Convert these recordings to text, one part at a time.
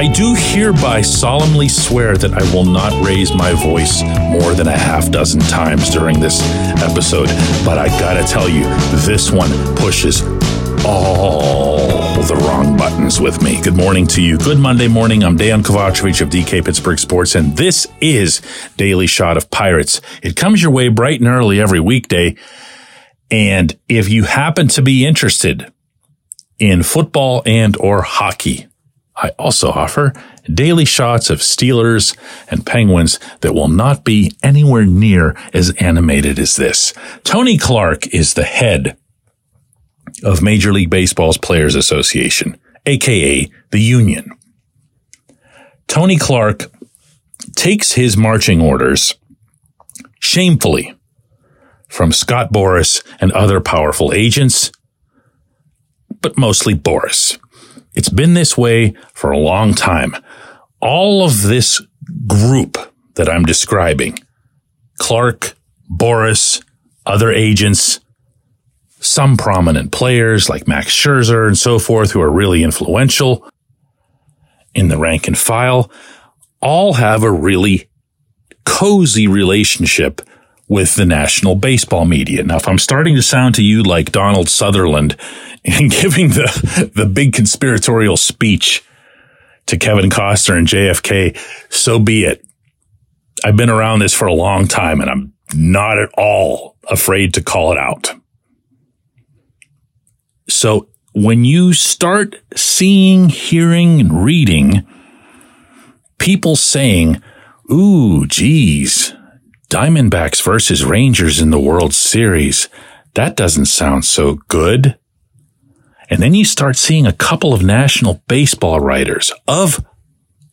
I do hereby solemnly swear that I will not raise my voice more than a half dozen times during this episode, but I gotta tell you, this one pushes all the wrong buttons with me. Good morning to you. Good Monday morning. I'm Dejan Kovacevic of DK Pittsburgh Sports, and this is Daily Shot of Pirates. It comes your way bright and early every weekday. And if you happen to be interested in football and or hockey, I also offer daily shots of Steelers and Penguins that will not be anywhere near as animated as this. Tony Clark is the head of Major League Baseball's Players Association, aka the union. Tony Clark takes his marching orders shamefully from Scott Boras and other powerful agents, but mostly Boras. It's been this way for a long time. All of this group that I'm describing, Clark, Boras, other agents, some prominent players like Max Scherzer and so forth who are really influential in the rank and file, all have a really cozy relationship with the national baseball media. Now, if I'm starting to sound to you like Donald Sutherland and giving the, the big conspiratorial speech to Kevin Costner and JFK, so be it. I've been around this for a long time and I'm not at all afraid to call it out. So when you start seeing, hearing, and reading people saying, ooh, geez, Diamondbacks versus Rangers in the World Series. That doesn't sound so good. And then you start seeing a couple of national baseball writers of,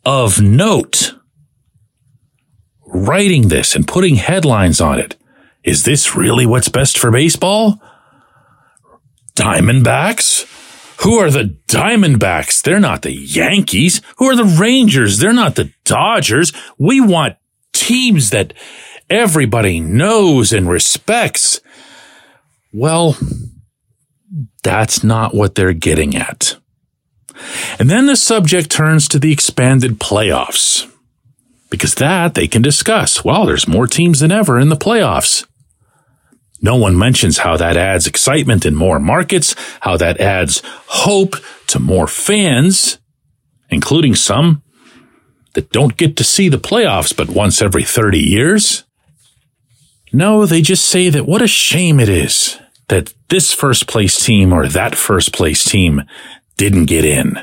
of note writing this and putting headlines on it. Is this really what's best for baseball? Diamondbacks? Who are the Diamondbacks? They're not the Yankees. Who are the Rangers? They're not the Dodgers. We want teams that everybody knows and respects. Well, that's not what they're getting at. And then the subject turns to the expanded playoffs. Because that they can discuss. Well, there's more teams than ever in the playoffs. No one mentions how that adds excitement in more markets, how that adds hope to more fans, including some that don't get to see the playoffs but once every 30 years. No, they just say that what a shame it is that this first place team or that first place team didn't get in.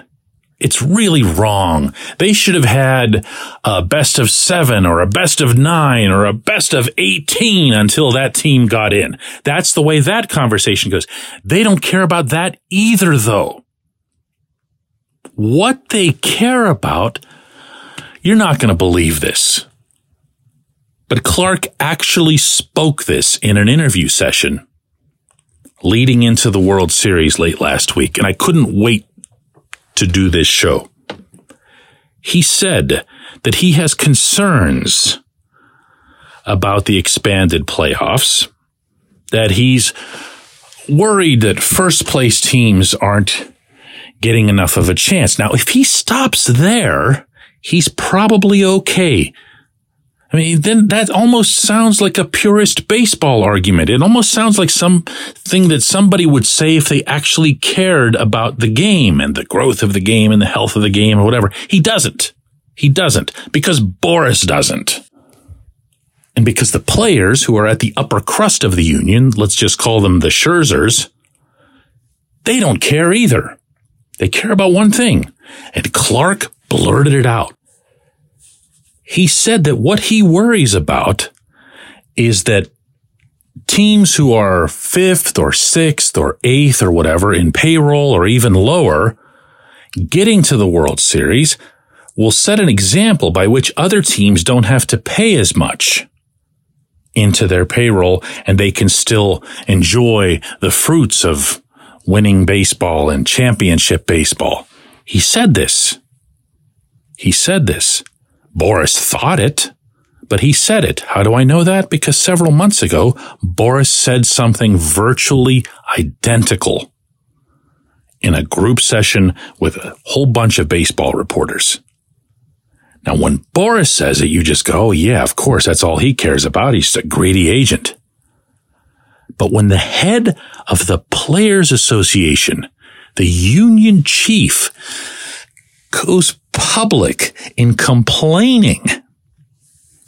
It's really wrong. They should have had a best of seven or a best of nine or a best of 18 until that team got in. That's the way that conversation goes. They don't care about that either, though. What they care about, you're not going to believe this. But Clark actually spoke this in an interview session leading into the World Series late last week, and I couldn't wait to do this show. He said that he has concerns about the expanded playoffs, that he's worried that first place teams aren't getting enough of a chance. Now, if he stops there, he's probably okay I mean, then that almost sounds like a purist baseball argument. It almost sounds like something that somebody would say if they actually cared about the game and the growth of the game and the health of the game or whatever. He doesn't. He doesn't because Boras doesn't. And because the players who are at the upper crust of the union, let's just call them the Scherzers, they don't care either. They care about one thing. And Clark blurted it out he said that what he worries about is that teams who are fifth or sixth or eighth or whatever in payroll or even lower getting to the World Series will set an example by which other teams don't have to pay as much into their payroll and they can still enjoy the fruits of winning baseball and championship baseball. He said this. He said this. Boras thought it, but he said it. How do I know that? Because several months ago, Boras said something virtually identical in a group session with a whole bunch of baseball reporters. Now, when Boras says it, you just go, oh, yeah, of course, that's all he cares about. He's a greedy agent. But when the head of the Players Association, the union chief, goes public in complaining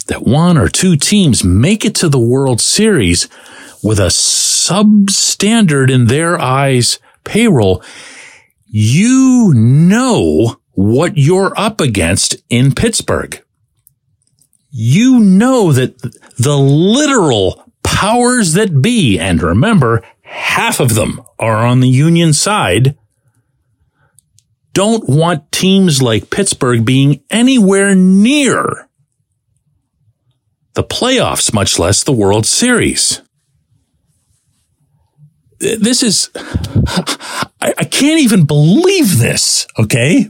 that one or two teams make it to the World Series with a substandard in their eyes payroll, you know what you're up against in Pittsburgh. You know that the literal powers that be, and remember, half of them are on the union side, don't want teams like Pittsburgh being anywhere near the playoffs, much less the World Series. This is, I, can't even believe this, okay?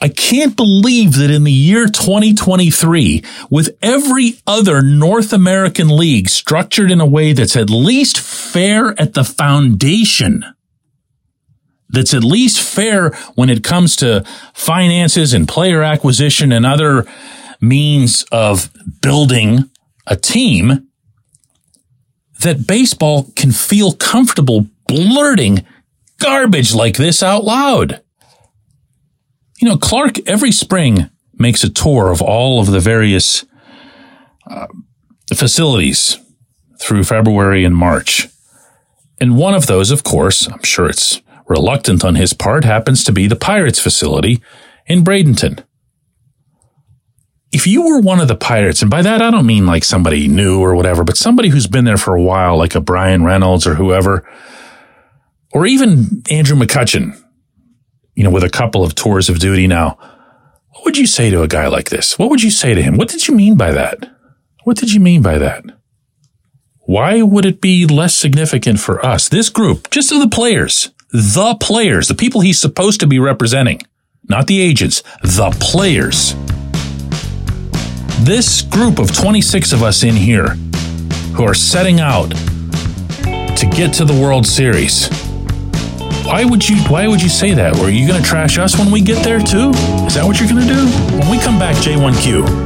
I can't believe that in the year 2023, with every other North American league structured in a way that's at least fair at the foundation, that's at least fair when it comes to finances and player acquisition and other means of building a team, that baseball can feel comfortable blurting garbage like this out loud. You know, Clark every spring makes a tour of all of the various uh, facilities through February and March. And one of those, of course, I'm sure it's reluctant on his part, happens to be the Pirates facility in Bradenton. If you were one of the Pirates, and by that I don't mean like somebody new or whatever, but somebody who's been there for a while, like a Bryan Reynolds or whoever, or even Andrew McCutchen, you know, with a couple of tours of duty now. What would you say to a guy like this? What would you say to him? What did you mean by that? What did you mean by that? Why would it be less significant for us, this group, just of the players, the players, the people he's supposed to be representing, not the agents, the players. This group of 26 of us in here who are setting out to get to the World Series why would you why would you say that? Were you going to trash us when we get there too? Is that what you're going to do? When we come back J1Q.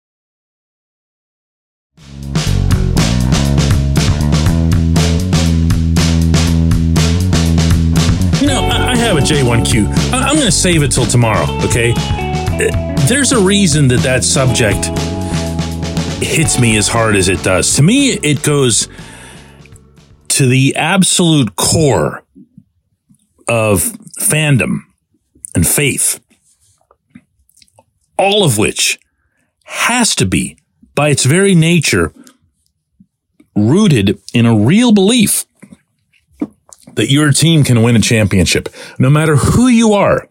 J1Q. I, I'm going to save it till tomorrow, okay? There's a reason that that subject hits me as hard as it does. To me, it goes to the absolute core of fandom and faith, all of which has to be, by its very nature, rooted in a real belief that your team can win a championship, no matter who you are.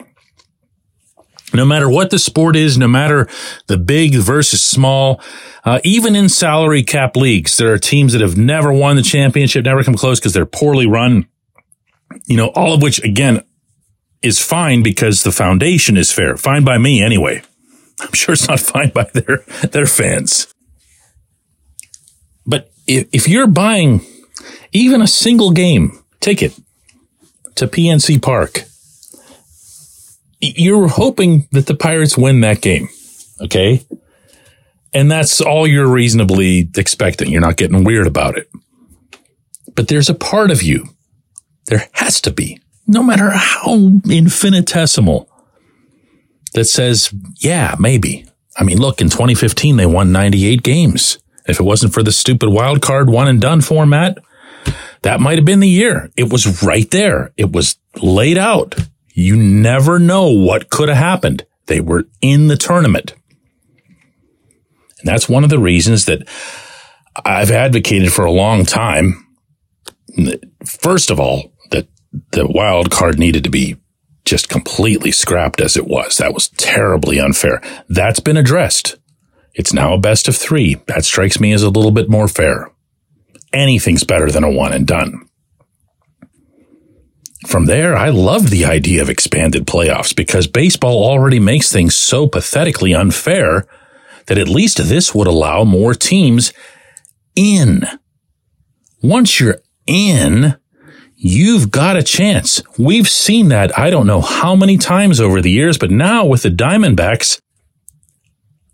No matter what the sport is, no matter the big versus small, uh, even in salary cap leagues, there are teams that have never won the championship, never come close because they're poorly run. You know, all of which again is fine because the foundation is fair. Fine by me anyway. I'm sure it's not fine by their, their fans. But if, if you're buying even a single game ticket to PNC Park. You're hoping that the Pirates win that game. Okay. And that's all you're reasonably expecting. You're not getting weird about it. But there's a part of you, there has to be, no matter how infinitesimal, that says, yeah, maybe. I mean, look, in 2015, they won 98 games. If it wasn't for the stupid wild card one and done format, that might have been the year. It was right there. It was laid out. You never know what could have happened. They were in the tournament. And that's one of the reasons that I've advocated for a long time. First of all, that the wild card needed to be just completely scrapped as it was. That was terribly unfair. That's been addressed. It's now a best of three. That strikes me as a little bit more fair. Anything's better than a one and done. From there, I loved the idea of expanded playoffs because baseball already makes things so pathetically unfair that at least this would allow more teams in. Once you're in, you've got a chance. We've seen that I don't know how many times over the years, but now with the Diamondbacks,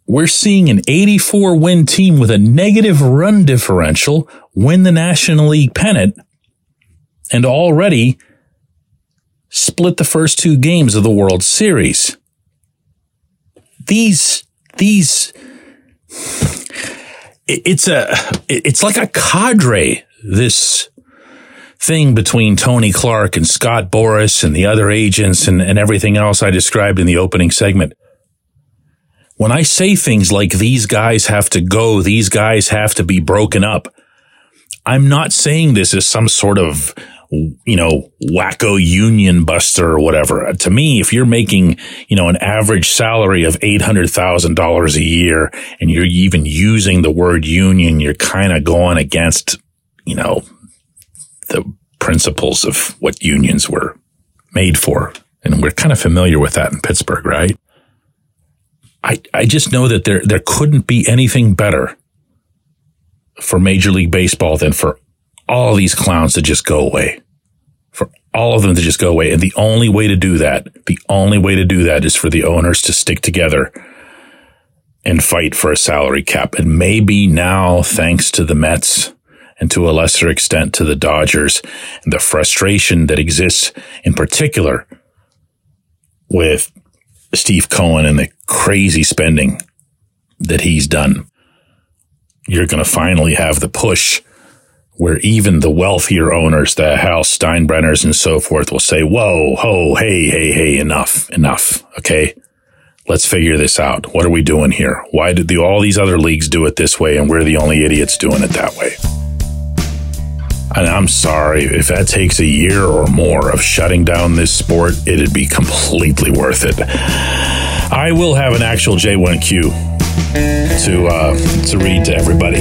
we're seeing an 84 win team with a negative run differential win the National League pennant and already split the first two games of the World Series. These, these, it's a, it's like a cadre, this thing between Tony Clark and Scott Boras and the other agents and, and everything else I described in the opening segment. When I say things like these guys have to go, these guys have to be broken up, I'm not saying this as some sort of you know, wacko union buster or whatever. Uh, to me, if you're making, you know, an average salary of $800,000 a year and you're even using the word union, you're kind of going against, you know, the principles of what unions were made for. And we're kind of familiar with that in Pittsburgh, right? I, I just know that there, there couldn't be anything better for Major League Baseball than for all these clowns to just go away. For all of them to just go away. And the only way to do that, the only way to do that is for the owners to stick together and fight for a salary cap. And maybe now, thanks to the Mets and to a lesser extent to the Dodgers and the frustration that exists in particular with Steve Cohen and the crazy spending that he's done, you're going to finally have the push where even the wealthier owners, the House Steinbrenners and so forth will say, whoa, ho, hey, hey, hey, enough, enough. Okay. Let's figure this out. What are we doing here? Why did the, all these other leagues do it this way and we're the only idiots doing it that way? And I'm sorry, if that takes a year or more of shutting down this sport, it'd be completely worth it. I will have an actual J1Q to uh, to read to everybody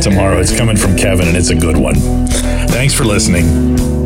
tomorrow. It's coming from Kevin, and it's a good one. Thanks for listening.